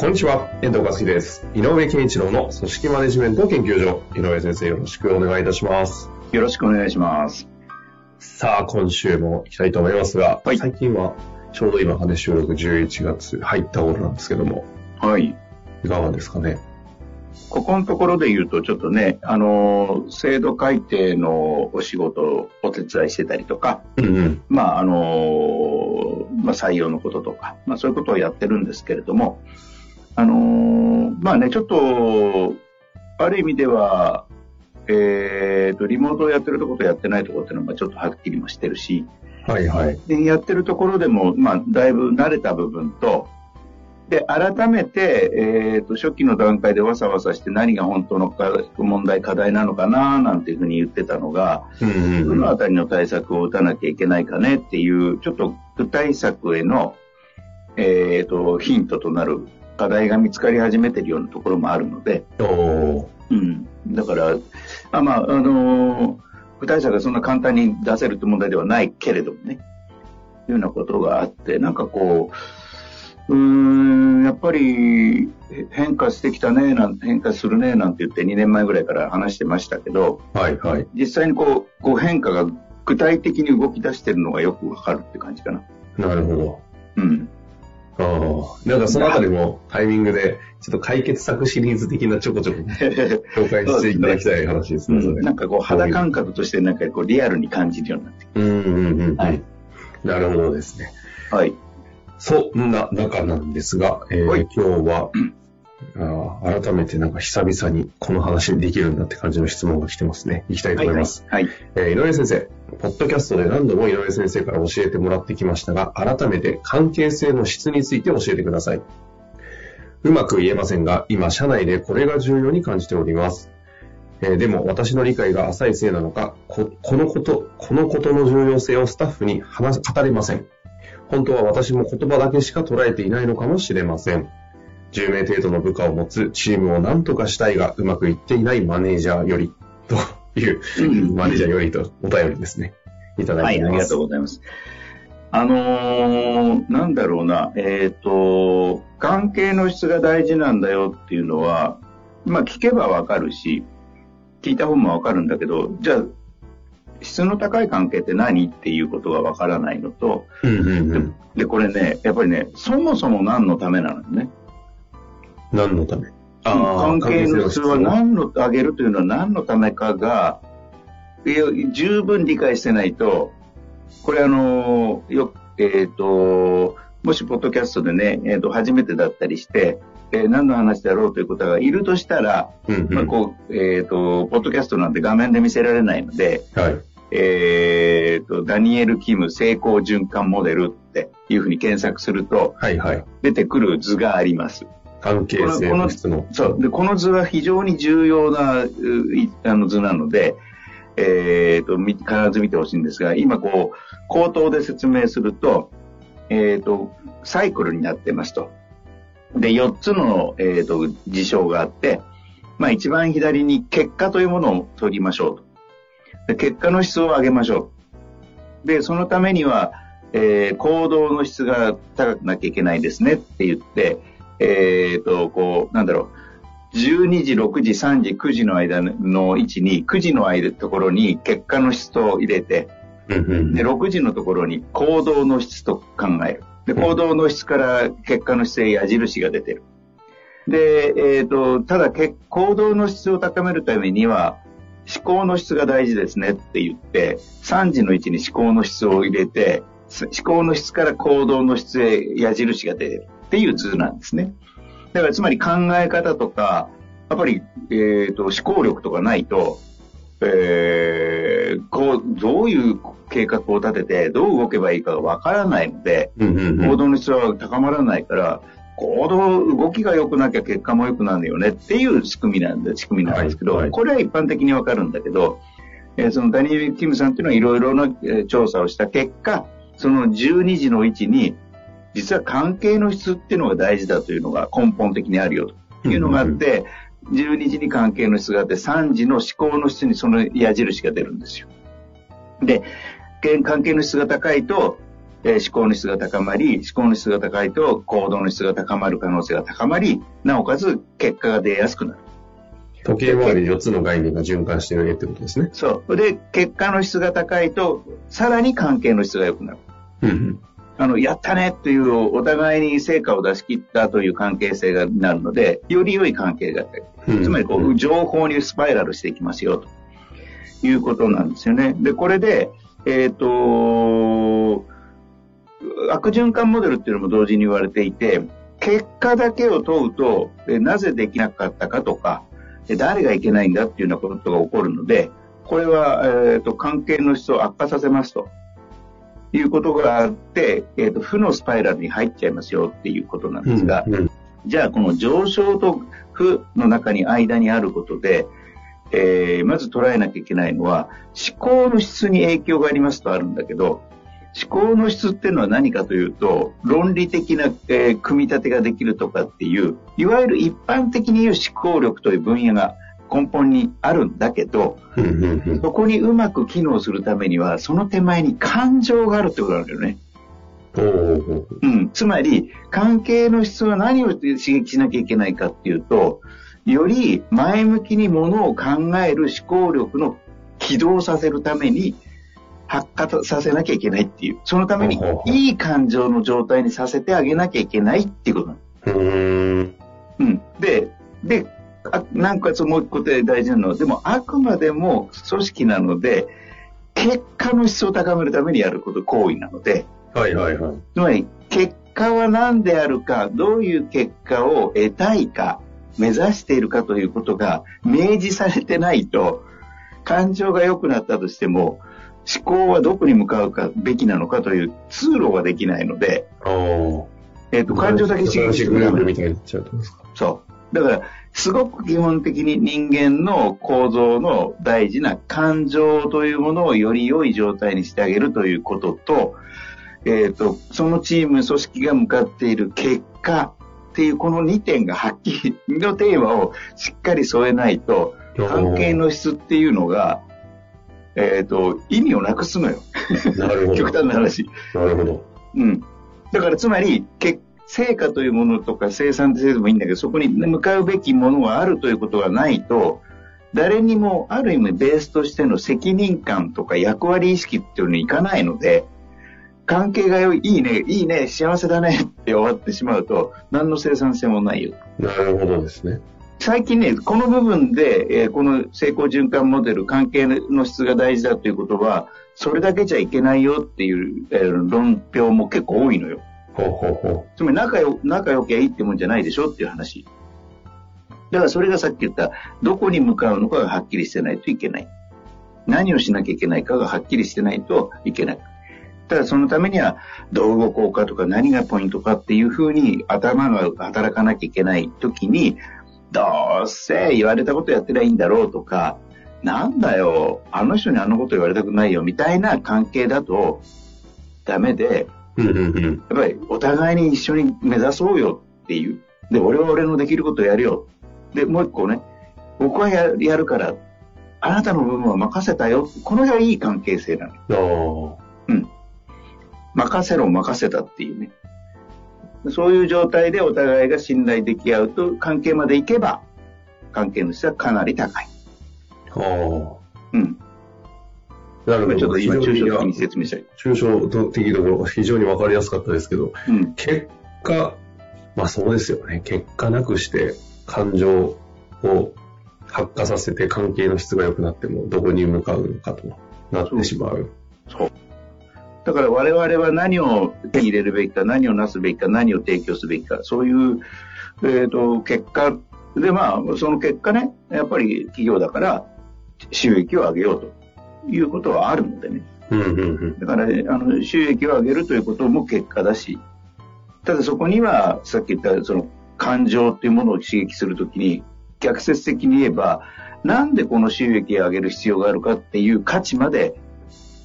こんにちは、遠藤和樹です。井上健一郎の組織マネジメント研究所。井上先生、よろしくお願いいたします。よろしくお願いします。さあ、今週も行きたいと思いますが、はい最近は、ちょうど今、羽収録11月入った頃なんですけども、はい。いかがですかね？ここのところで言うと、ちょっとね、あのー、制度改定のお仕事をお手伝いしてたりとか、うんうん。まあ、あのーまあ、採用のこととか、まあ、そういうことをやってるんですけれども、あのーまあね、ちょっと、ある意味では、えーと、リモートをやってるところとやってないところっていうのは、まあちょっとはっきりもしてるし、はいはい。でやってるところでも、まあ、だいぶ慣れた部分と、で、改めて、えっ、と、初期の段階でわさわさして何が本当のか問題、課題なのかな、なんていうふうに言ってたのが、うんうんどうん。のあたりの対策を打たなきゃいけないかねっていう、ちょっと具体策への、えっ、と、ヒントとなる課題が見つかり始めてるようなところもあるので、うん。だから、あまあ、あのー具体策がそんな簡単に出せるって問題ではないけれどもね、いうようなことがあって、なんかこう、うーん、やっぱりへ変化してきたね、なん変化するね、なんて言って2年前ぐらいから話してましたけど、はいはい。実際にこう、こう変化が具体的に動き出してるのがよくわかるって感じかな。なるほど。うん。ああ。なんかそのあたりもタイミングで、ちょっと解決策シリーズ的なちょこちょこ紹介していただきたい話ですね、それ。なんかこう肌感覚としてなんかこうリアルに感じるようになってきうんうんうんうん。はいなるほどですね。た。はい。そんな中なんですが、えーはい今日は、あー改めてなんか久々にこの話できるんだって感じの質問が来てますね。行きたいと思います。はい。はい。えー井上先生、ポッドキャストで何度も井上先生から教えてもらってきましたが、改めて関係性の質について教えてください。うまく言えませんが、今、社内でこれが重要に感じております。えーでも、私の理解が浅いせいなのかこ、このこと、このことの重要性をスタッフに話す語れません。本当は私も言葉だけしか捉えていないのかもしれません。10名程度の部下を持つチームを何とかしたいがうまくいっていないマネージャーより、という、うんマネージャーよりとお便りですね。いただはいい、てます。ありがとうございます。あのーなんだろうな、えっ、と、関係の質が大事なんだよっていうのは、まあ聞けばわかるし、聞いた方もわかるんだけど、じゃあ、質の高い関係って何っていうことがわからないのと、うんうんうん。で、これね、やっぱりね、そもそも何のためなのね。何のため？関係の質は何の、上げるというのは何のためかが、十分理解してないと、これあの、よ、えっ、と、もしポッドキャストでね、えっ、と、初めてだったりして、えー何の話だろうという方がいるとしたら、うんうん。まあ、こう、えっ、と、ポッドキャストなんて画面で見せられないので、はい。えっ、と、ダニエル・キム成功循環モデルっていうふうに検索すると、はいはい。出てくる図があります。関係性の質の。そう。で、この図は非常に重要な、あの図なので、えっ、と、み必ず見てほしいんですが、今こう、口頭で説明すると、えっ、と、サイクルになってますと。で、4つの、えっ、と、事象があって、まあ一番左に結果というものを取りましょうと。で結果の質を上げましょう。で、そのためには、えー行動の質が高くなきゃいけないですねって言って、えっ、と、こう、なんだろう、12時、6時、3時、9時の間の位置に、9時の間ところに結果の質と入れて、で、6時のところに行動の質と考える。で、行動の質から結果の質へ矢印が出てる。で、えっ、と、ただけ、行動の質を高めるためには、思考の質が大事ですねって言って、3時の位置に思考の質を入れて、す思考の質から行動の質へ矢印が出るっていう図なんですね。だからつまり考え方とか、やっぱり、えっ、と、思考力とかないと、ええーこう、どういう計画を立てて、どう動けばいいかがわからないので、うんうんうん。行動の質は高まらないから、行動、動きが良くなきゃ結果も良くなるよねっていう仕組みなんで、仕組みなんですけど、はいはい。これは一般的にわかるんだけど、えーそのダニエル・キムさんっていうのはいろいろな、えー調査をした結果、その12時の位置に、実は関係の質っていうのが大事だというのが根本的にあるよというのがあって、12時に関係の質があって、3時の思考の質にその矢印が出るんですよ。で、け関係の質が高いと、えー思考の質が高まり、思考の質が高いと行動の質が高まる可能性が高まり、なおかつ結果が出やすくなる。時計回り4つの概念が循環してるねってことですね。そう。で、結果の質が高いと、さらに関係の質が良くなる。うんうん。あの、やったねっていう、お互いに成果を出し切ったという関係性がなるので、より良い関係がつまり、こう、情報にスパイラルしていきますよ、ということなんですよね。で、これで、えっ、と、悪循環モデルっていうのも同時に言われていて、結果だけを問うと、えなぜできなかったかとか、え誰がいけないんだっていうようなことが起こるので、これは、えっ、と、関係の質を悪化させますと。いうことがあって、えっ、と、負のスパイラルに入っちゃいますよっていうことなんですが、うんうん。じゃあこの上昇と負の中に間にあることで、えーまず捉えなきゃいけないのは、思考の質に影響がありますとあるんだけど、思考の質っていうのは何かというと、論理的な、えー組み立てができるとかっていう、いわゆる一般的に言う思考力という分野が根本にあるんだけど、そこにうまく機能するためには、その手前に感情があるってことなんだよね。うん。つまり、関係の質は何を刺激しなきゃいけないかっていうと、より前向きにものを考える思考力の起動させるために、発火させなきゃいけないっていう。そのためにいい感情の状態にさせてあげなきゃいけないっていうことなのうーん。うん。で、で、あなんかもう一個で大事なのは、でもあくまでも組織なので、結果の質を高めるためにやること、行為なので、はいはいはい。つまり、結果は何であるか、どういう結果を得たいか、目指しているかということが明示されてないと、感情が良くなったとしても、思考はどこに向かうかべきなのかという通路ができないので。えっ、と、感情だけ刺激してくれるプみたいになっちゃうってことですか？そう。だから、すごく基本的に人間の構造の大事な感情というものをより良い状態にしてあげるということと、えっ、と、そのチーム、組織が向かっている結果っていうこの2点がはっきりのテーマをしっかり添えないと、関係の質っていうのが、えっ、と、意味をなくすのよ。なるほど。極端な話。なるほど。うん。だからつまり、け成果というものとか生産性でもいいんだけど、そこに向かうべきものがあるということがないと、誰にもある意味ベースとしての責任感とか役割意識っていうのにいかないので、関係が良い、いいね、いいね、幸せだねって終わってしまうと、何の生産性もないよ。なるほどですね。最近ね、この部分で、えーこの成功循環モデル、関係の質が大事だということは、それだけじゃいけないよっていう、えー論評も結構多いのよ。ほうほうほうつまり仲よ、仲良きゃいいってもんじゃないでしょっていう話。だからそれがさっき言った、どこに向かうのかがはっきりしてないといけない。何をしなきゃいけないかがはっきりしてないといけない。ただそのためには、どう動こうかとか何がポイントかっていうふうに頭が働かなきゃいけない時に、どうせ言われたことやってりゃいいんだろうとか、なんだよ、あの人にあのこと言われたくないよみたいな関係だとダメで、う。うんうんうん。やっぱりお互いに一緒に目指そうよっていう。で、俺は俺のできることをやるよ。で、もう一個ね、僕はややるから、あなたの部分は任せたよ。このがいい関係性なの。ああ。任せろ、任せたっていうね。そういう状態でお互いが信頼でき合うと、関係までいけば、関係の質はかなり高い。ああ。うん。なるほど。ちょっと今、抽象的に非説明したい。抽象的ところが非常にわかりやすかったですけど、うん。結果、まあそうですよね。結果なくして感情を発火させて関係の質が良くなってもどこに向かうのかとなってしまう。そう。だから我々は何を手に入れるべきか、何をなすべきか、何を提供すべきか、そういう、えっ、と、結果で、まあ、その結果ね、やっぱり企業だから収益を上げようということはあるのでね。うんうんうん。だから、あの、収益を上げるということも結果だし、ただそこには、さっき言った、その、感情っていうものを刺激するときに、逆説的に言えば、なんでこの収益を上げる必要があるかっていう価値まで、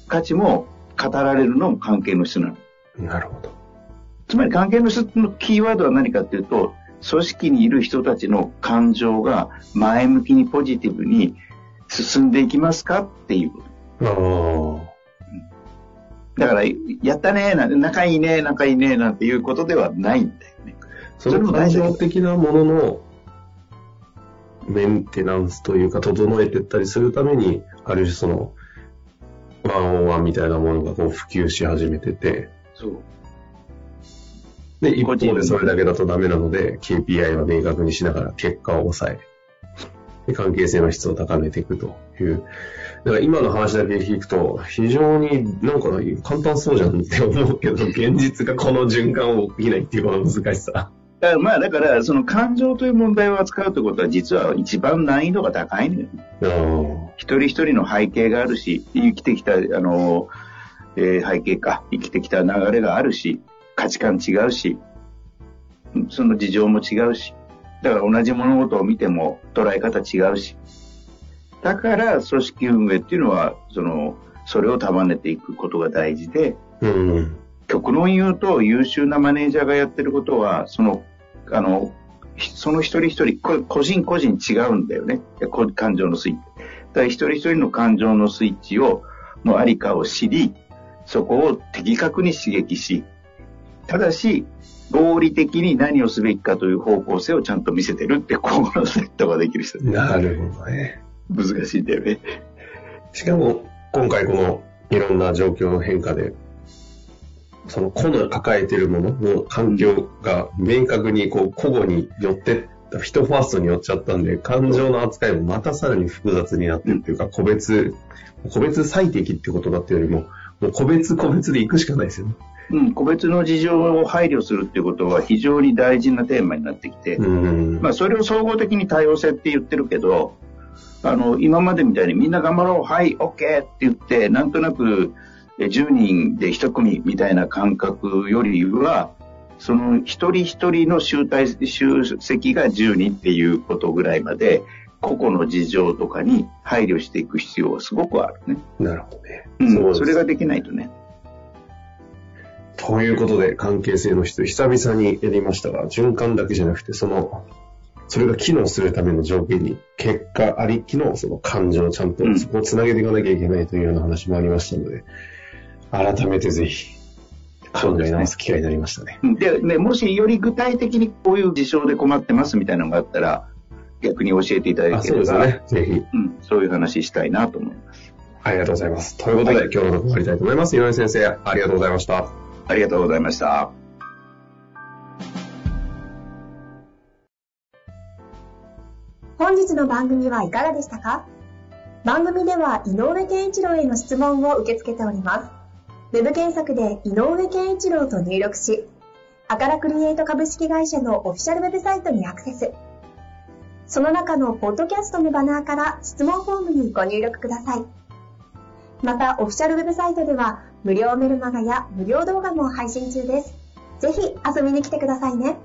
価値も語られるのも関係の質なの。なるほど。つまり関係の質のキーワードは何かっていうと、組織にいる人たちの感情が前向きにポジティブに進んでいきますかっていうこと。ああ。だから、やったね仲いいね、仲いいね、なんていうことではないんだよね。その感情的なもののメンテナンスというか、整えていったりするために、ある種その、ワンオンワンみたいなものがこう普及し始めてて、そう。で、一方でそれだけだとダメなので、KPI は明確にしながら結果を抑え、で関係性の質を高めていくという。だから今の話だけ聞くと、非常になんか簡単そうじゃんって思うけど、現実がこの循環を起きないっていうこの難しさ。まあ、だから、その感情という問題を扱うということは、実は一番難易度が高いのよ。あ一人一人の背景があるし、生きてきた、あの、えー背景か、生きてきた流れがあるし、価値観違うし、うんその事情も違うし、だから同じ物事を見ても捉え方違うし、だから組織運営っていうのは、その、それを束ねていくことが大事で、うん。極論言うと優秀なマネージャーがやってることは、その、あの、その一人一人、個人個人違うんだよね。感情のスイッチ。だから一人一人の感情のスイッチを、のありかを知り、そこを的確に刺激し、ただし、合理的に何をすべきかという方向性をちゃんと見せてるって、ここのセットができる人。なるほどね。難しいんだよね。しかも、今回このいろんな状況の変化で、その個の抱えてるものの環境が明確にこう個々によって、人ファーストに寄っちゃったんで、感情の扱いもまたさらに複雑になってるっていうか、個別、個別最適ってことだっていうよりも、もう個別個別で行くしかないですよね。うん、個別の事情を配慮するっていうことは非常に大事なテーマになってきて、うん。まあ、それを総合的に多様性って言ってるけど、あの、今までみたいにみんな頑張ろう、はい、OK って言って、なんとなくえ10人で1組みたいな感覚よりは、その一人一人の集大、集積が10人っていうことぐらいまで、個々の事情とかに配慮していく必要はすごくあるね。なるほどね。うん、それができないとね。ということで、関係性の質、久々にやりましたが、循環だけじゃなくて、その、それが機能するための条件に、結果ありきのその感情をちゃんとうんそこをつなげていかなきゃいけないというような話もありましたので、改めてぜひ、考え直す機会になりましたね。うんで、ね、もしより具体的にこういう事象で困ってますみたいなのがあったら、逆に教えていただあ、ければ、そうですね。ぜひ。うん、そういう話したいなと思います。ありがとうございます。ということで、はい今日のところ終わりたいと思います。井上先生、ありがとうございました。ありがとうございました。本日の番組はいかがでしたか？番組では井上健一郎への質問を受け付けております。ウェブ検索で井上健一郎と入力し、アカラクリエイト株式会社のオフィシャルウェブサイトにアクセス。その中のポッドキャストのバナーから質問フォームにご入力ください。また、オフィシャルウェブサイトでは無料メルマガや無料動画も配信中です。ぜひ遊びに来てくださいね。